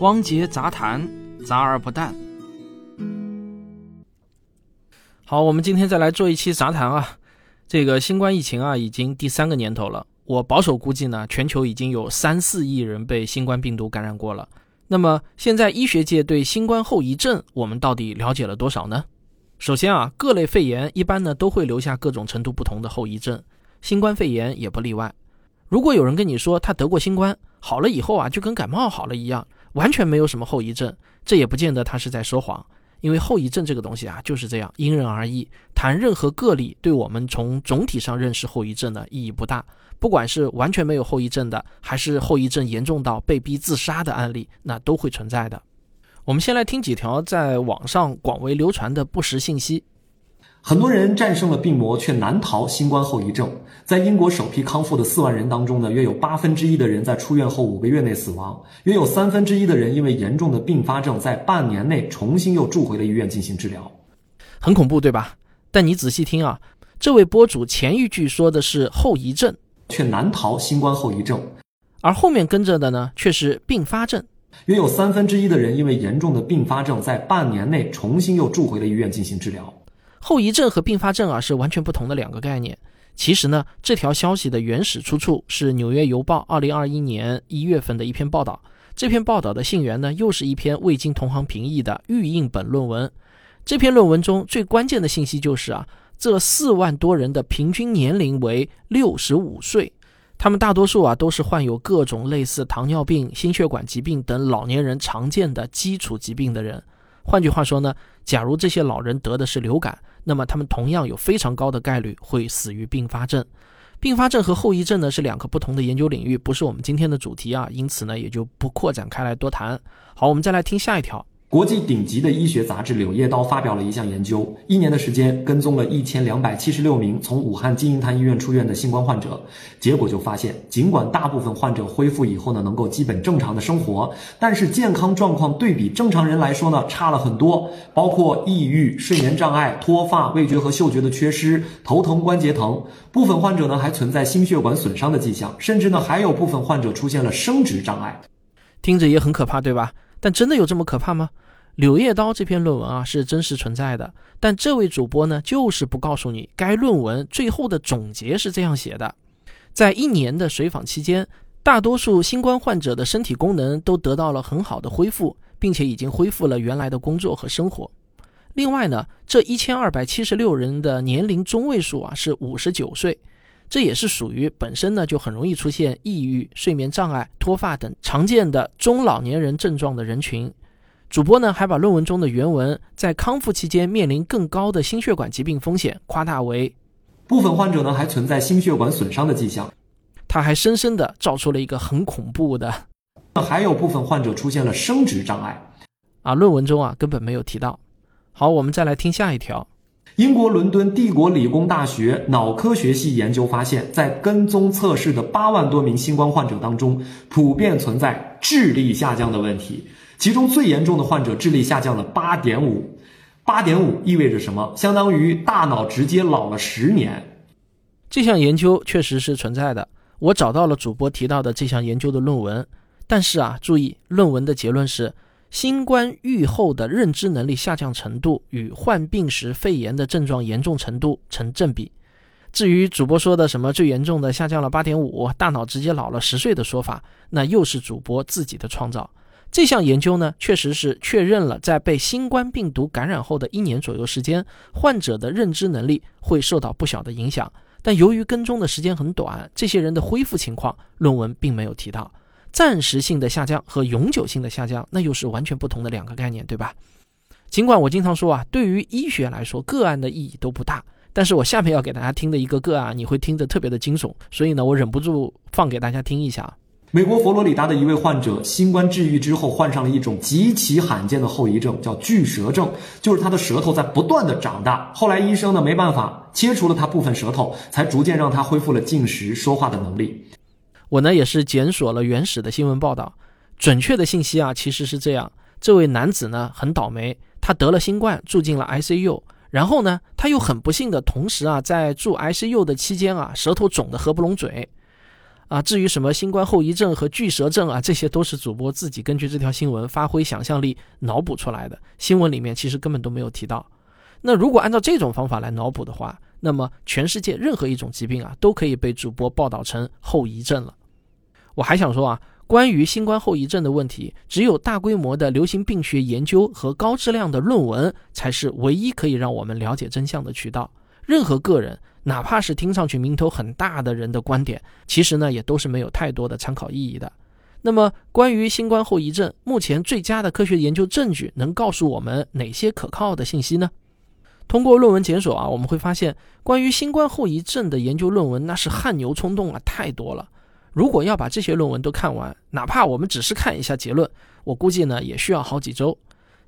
汪杰杂谈，杂而不淡。好，我们今天再来做一期杂谈啊。这个新冠疫情啊，已经第三个年头了。我保守估计呢，全球已经有三四亿人被新冠病毒感染过了。那么，现在医学界对新冠后遗症，我们到底了解了多少呢？首先啊，各类肺炎一般呢都会留下各种程度不同的后遗症，新冠肺炎也不例外。如果有人跟你说他得过新冠，好了以后啊就跟感冒好了一样，完全没有什么后遗症，这也不见得他是在说谎。因为后遗症这个东西啊就是这样，因人而异，谈任何个例，对我们从总体上认识后遗症呢意义不大。不管是完全没有后遗症的，还是后遗症严重到被逼自杀的案例，那都会存在的。我们先来听几条在网上广为流传的不实信息。很多人战胜了病魔，却难逃新冠后遗症。在英国首批康复的四万人当中呢，约有八分之一的人在出院后五个月内死亡，约有三分之一的人因为严重的并发症，在半年内重新又住回了医院进行治疗。很恐怖，对吧？但你仔细听啊，这位博主前一句说的是后遗症，却难逃新冠后遗症，而后面跟着的呢却是并发症。约有三分之一的人因为严重的并发症，在半年内重新又住回了医院进行治疗。后遗症和并发症啊是完全不同的两个概念。其实呢，这条消息的原始出处是《纽约邮报》二零二一年一月份的一篇报道。这篇报道的信源呢，又是一篇未经同行评议的预印本论文。这篇论文中最关键的信息就是啊，这四万多人的平均年龄为六十五岁，他们大多数啊都是患有各种类似糖尿病、心血管疾病等老年人常见的基础疾病的人。换句话说呢，假如这些老人得的是流感，那么他们同样有非常高的概率会死于并发症。并发症和后遗症呢是两个不同的研究领域，不是我们今天的主题啊，因此呢也就不扩展开来多谈。好，我们再来听下一条。国际顶级的医学杂志《柳叶刀》发表了一项研究，一年的时间跟踪了一千两百七十六名从武汉金银潭医院出院的新冠患者，结果就发现，尽管大部分患者恢复以后呢，能够基本正常的生活，但是健康状况对比正常人来说呢，差了很多，包括抑郁、睡眠障碍、脱发、味觉和嗅觉的缺失、头疼、关节疼，部分患者呢还存在心血管损伤的迹象，甚至呢还有部分患者出现了生殖障碍，听着也很可怕，对吧？但真的有这么可怕吗？《柳叶刀》这篇论文啊是真实存在的，但这位主播呢就是不告诉你，该论文最后的总结是这样写的：在一年的随访期间，大多数新冠患者的身体功能都得到了很好的恢复，并且已经恢复了原来的工作和生活。另外呢，这一千二百七十六人的年龄中位数啊是五十九岁。这也是属于本身呢就很容易出现抑郁、睡眠障碍、脱发等常见的中老年人症状的人群。主播呢还把论文中的原文在康复期间面临更高的心血管疾病风险夸大为部分患者呢还存在心血管损伤的迹象。他还深深的造出了一个很恐怖的，还有部分患者出现了生殖障碍。啊，论文中啊根本没有提到。好，我们再来听下一条。英国伦敦帝国理工大学脑科学系研究发现，在跟踪测试的八万多名新冠患者当中，普遍存在智力下降的问题。其中最严重的患者智力下降了八点五，八点五意味着什么？相当于大脑直接老了十年。这项研究确实是存在的，我找到了主播提到的这项研究的论文。但是啊，注意，论文的结论是。新冠愈后的认知能力下降程度与患病时肺炎的症状严重程度成正比。至于主播说的什么最严重的下降了八点五，大脑直接老了十岁的说法，那又是主播自己的创造。这项研究呢，确实是确认了在被新冠病毒感染后的一年左右时间，患者的认知能力会受到不小的影响。但由于跟踪的时间很短，这些人的恢复情况，论文并没有提到。暂时性的下降和永久性的下降，那又是完全不同的两个概念，对吧？尽管我经常说啊，对于医学来说，个案的意义都不大，但是我下面要给大家听的一个个案，你会听得特别的惊悚，所以呢，我忍不住放给大家听一下。美国佛罗里达的一位患者，新冠治愈之后，患上了一种极其罕见的后遗症，叫巨舌症，就是他的舌头在不断的长大。后来医生呢，没办法，切除了他部分舌头，才逐渐让他恢复了进食、说话的能力。我呢也是检索了原始的新闻报道，准确的信息啊其实是这样：这位男子呢很倒霉，他得了新冠，住进了 ICU，然后呢他又很不幸的同时啊在住 ICU 的期间啊舌头肿得合不拢嘴，啊，至于什么新冠后遗症和巨舌症啊，这些都是主播自己根据这条新闻发挥想象力脑补出来的。新闻里面其实根本都没有提到。那如果按照这种方法来脑补的话，那么全世界任何一种疾病啊，都可以被主播报道成后遗症了。我还想说啊，关于新冠后遗症的问题，只有大规模的流行病学研究和高质量的论文才是唯一可以让我们了解真相的渠道。任何个人。哪怕是听上去名头很大的人的观点，其实呢也都是没有太多的参考意义的。那么，关于新冠后遗症，目前最佳的科学研究证据能告诉我们哪些可靠的信息呢？通过论文检索啊，我们会发现，关于新冠后遗症的研究论文那是汗牛充栋啊，太多了。如果要把这些论文都看完，哪怕我们只是看一下结论，我估计呢也需要好几周。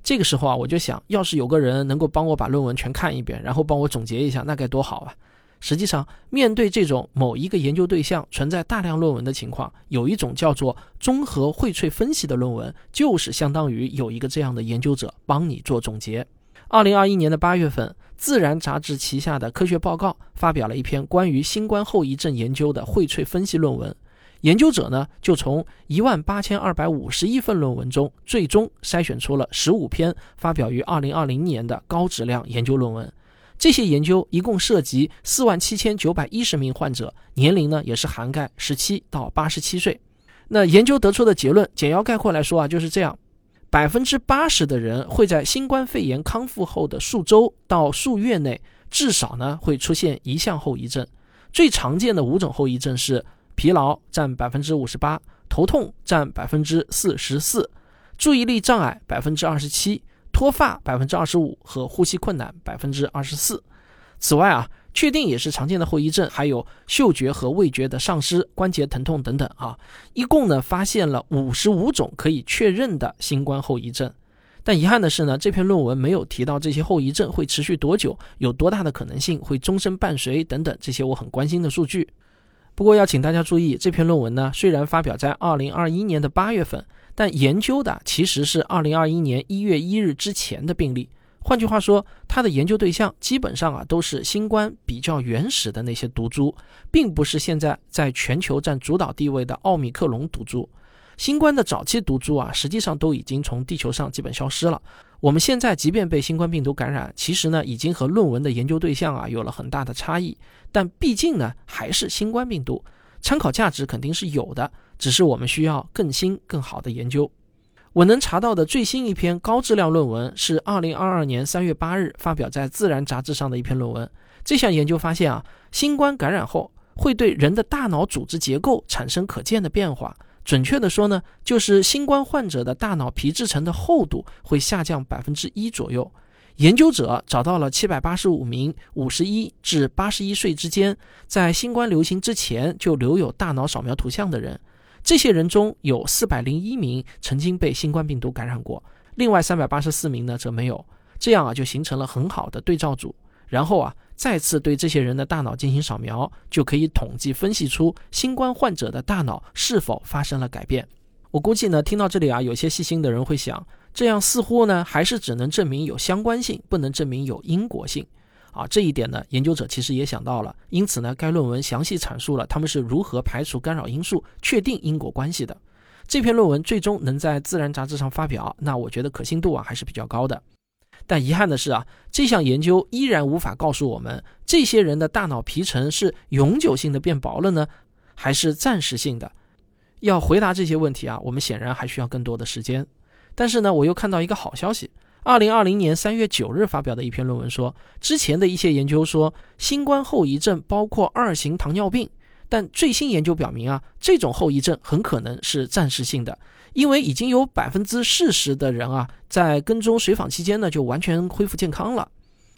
这个时候啊，我就想，要是有个人能够帮我把论文全看一遍，然后帮我总结一下，那该多好啊！实际上，面对这种某一个研究对象存在大量论文的情况，有一种叫做综合荟萃分析的论文，就是相当于有一个这样的研究者帮你做总结。二零二一年的八月份，《自然》杂志旗下的科学报告发表了一篇关于新冠后遗症研究的荟萃分析论文。研究者呢，就从一万八千二百五十一份论文中，最终筛选出了十五篇发表于二零二零年的高质量研究论文。这些研究一共涉及四万七千九百一十名患者，年龄呢也是涵盖十七到八十七岁。那研究得出的结论，简要概括来说啊，就是这样：百分之八十的人会在新冠肺炎康复后的数周到数月内，至少呢会出现一项后遗症。最常见的五种后遗症是疲劳占百分之五十八，头痛占百分之四十四，注意力障碍百分之二十七。脱发百分之二十五和呼吸困难百分之二十四。此外啊，确定也是常见的后遗症，还有嗅觉和味觉的丧失、关节疼痛等等啊。一共呢发现了五十五种可以确认的新冠后遗症。但遗憾的是呢，这篇论文没有提到这些后遗症会持续多久，有多大的可能性会终身伴随等等这些我很关心的数据。不过要请大家注意，这篇论文呢虽然发表在二零二一年的八月份。但研究的其实是二零二一年一月一日之前的病例，换句话说，它的研究对象基本上啊都是新冠比较原始的那些毒株，并不是现在在全球占主导地位的奥密克戎毒株。新冠的早期毒株啊，实际上都已经从地球上基本消失了。我们现在即便被新冠病毒感染，其实呢已经和论文的研究对象啊有了很大的差异，但毕竟呢还是新冠病毒。参考价值肯定是有的，只是我们需要更新、更好的研究。我能查到的最新一篇高质量论文是2022年3月8日发表在《自然》杂志上的一篇论文。这项研究发现啊，新冠感染后会对人的大脑组织结构产生可见的变化。准确的说呢，就是新冠患者的大脑皮质层的厚度会下降百分之一左右。研究者找到了七百八十五名五十一至八十一岁之间，在新冠流行之前就留有大脑扫描图像的人。这些人中有四百零一名曾经被新冠病毒感染过，另外三百八十四名呢则没有。这样啊，就形成了很好的对照组。然后啊，再次对这些人的大脑进行扫描，就可以统计分析出新冠患者的大脑是否发生了改变。我估计呢，听到这里啊，有些细心的人会想。这样似乎呢，还是只能证明有相关性，不能证明有因果性，啊，这一点呢，研究者其实也想到了。因此呢，该论文详细阐述了他们是如何排除干扰因素，确定因果关系的。这篇论文最终能在《自然》杂志上发表，那我觉得可信度啊还是比较高的。但遗憾的是啊，这项研究依然无法告诉我们，这些人的大脑皮层是永久性的变薄了呢，还是暂时性的？要回答这些问题啊，我们显然还需要更多的时间。但是呢，我又看到一个好消息。二零二零年三月九日发表的一篇论文说，之前的一些研究说新冠后遗症包括二型糖尿病，但最新研究表明啊，这种后遗症很可能是暂时性的，因为已经有百分之四十的人啊，在跟踪随访期间呢就完全恢复健康了。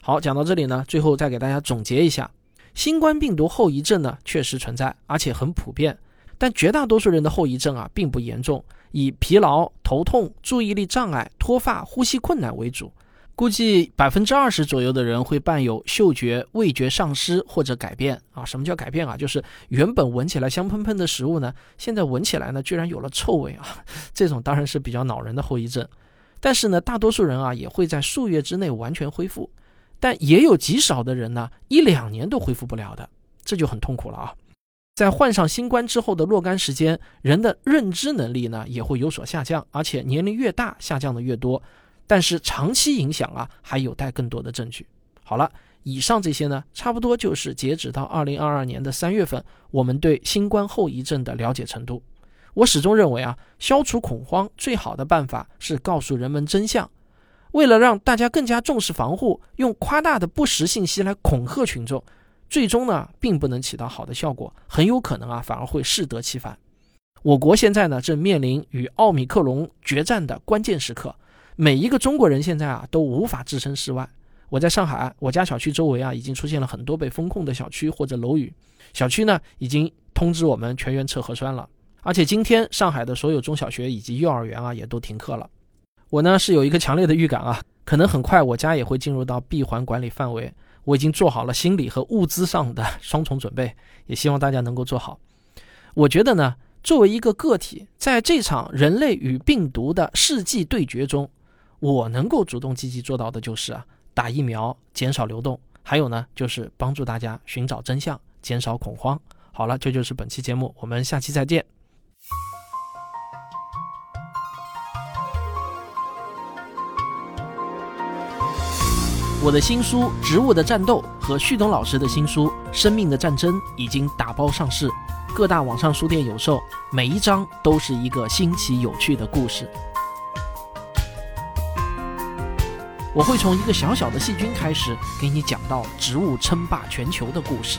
好，讲到这里呢，最后再给大家总结一下，新冠病毒后遗症呢确实存在，而且很普遍，但绝大多数人的后遗症啊并不严重。以疲劳、头痛、注意力障碍、脱发、呼吸困难为主，估计百分之二十左右的人会伴有嗅觉、味觉丧失或者改变啊。什么叫改变啊？就是原本闻起来香喷喷的食物呢，现在闻起来呢居然有了臭味啊。这种当然是比较恼人的后遗症。但是呢，大多数人啊也会在数月之内完全恢复，但也有极少的人呢一两年都恢复不了的，这就很痛苦了啊。在患上新冠之后的若干时间，人的认知能力呢也会有所下降，而且年龄越大下降的越多。但是长期影响啊，还有待更多的证据。好了，以上这些呢，差不多就是截止到二零二二年的三月份，我们对新冠后遗症的了解程度。我始终认为啊，消除恐慌最好的办法是告诉人们真相。为了让大家更加重视防护，用夸大的不实信息来恐吓群众。最终呢，并不能起到好的效果，很有可能啊，反而会适得其反。我国现在呢，正面临与奥密克戎决战的关键时刻，每一个中国人现在啊，都无法置身事外。我在上海，我家小区周围啊，已经出现了很多被封控的小区或者楼宇，小区呢，已经通知我们全员测核酸了。而且今天上海的所有中小学以及幼儿园啊，也都停课了。我呢，是有一个强烈的预感啊，可能很快我家也会进入到闭环管理范围。我已经做好了心理和物资上的双重准备，也希望大家能够做好。我觉得呢，作为一个个体，在这场人类与病毒的世纪对决中，我能够主动积极做到的就是啊，打疫苗，减少流动，还有呢，就是帮助大家寻找真相，减少恐慌。好了，这就是本期节目，我们下期再见。我的新书《植物的战斗》和旭东老师的新书《生命的战争》已经打包上市，各大网上书店有售。每一章都是一个新奇有趣的故事。我会从一个小小的细菌开始，给你讲到植物称霸全球的故事。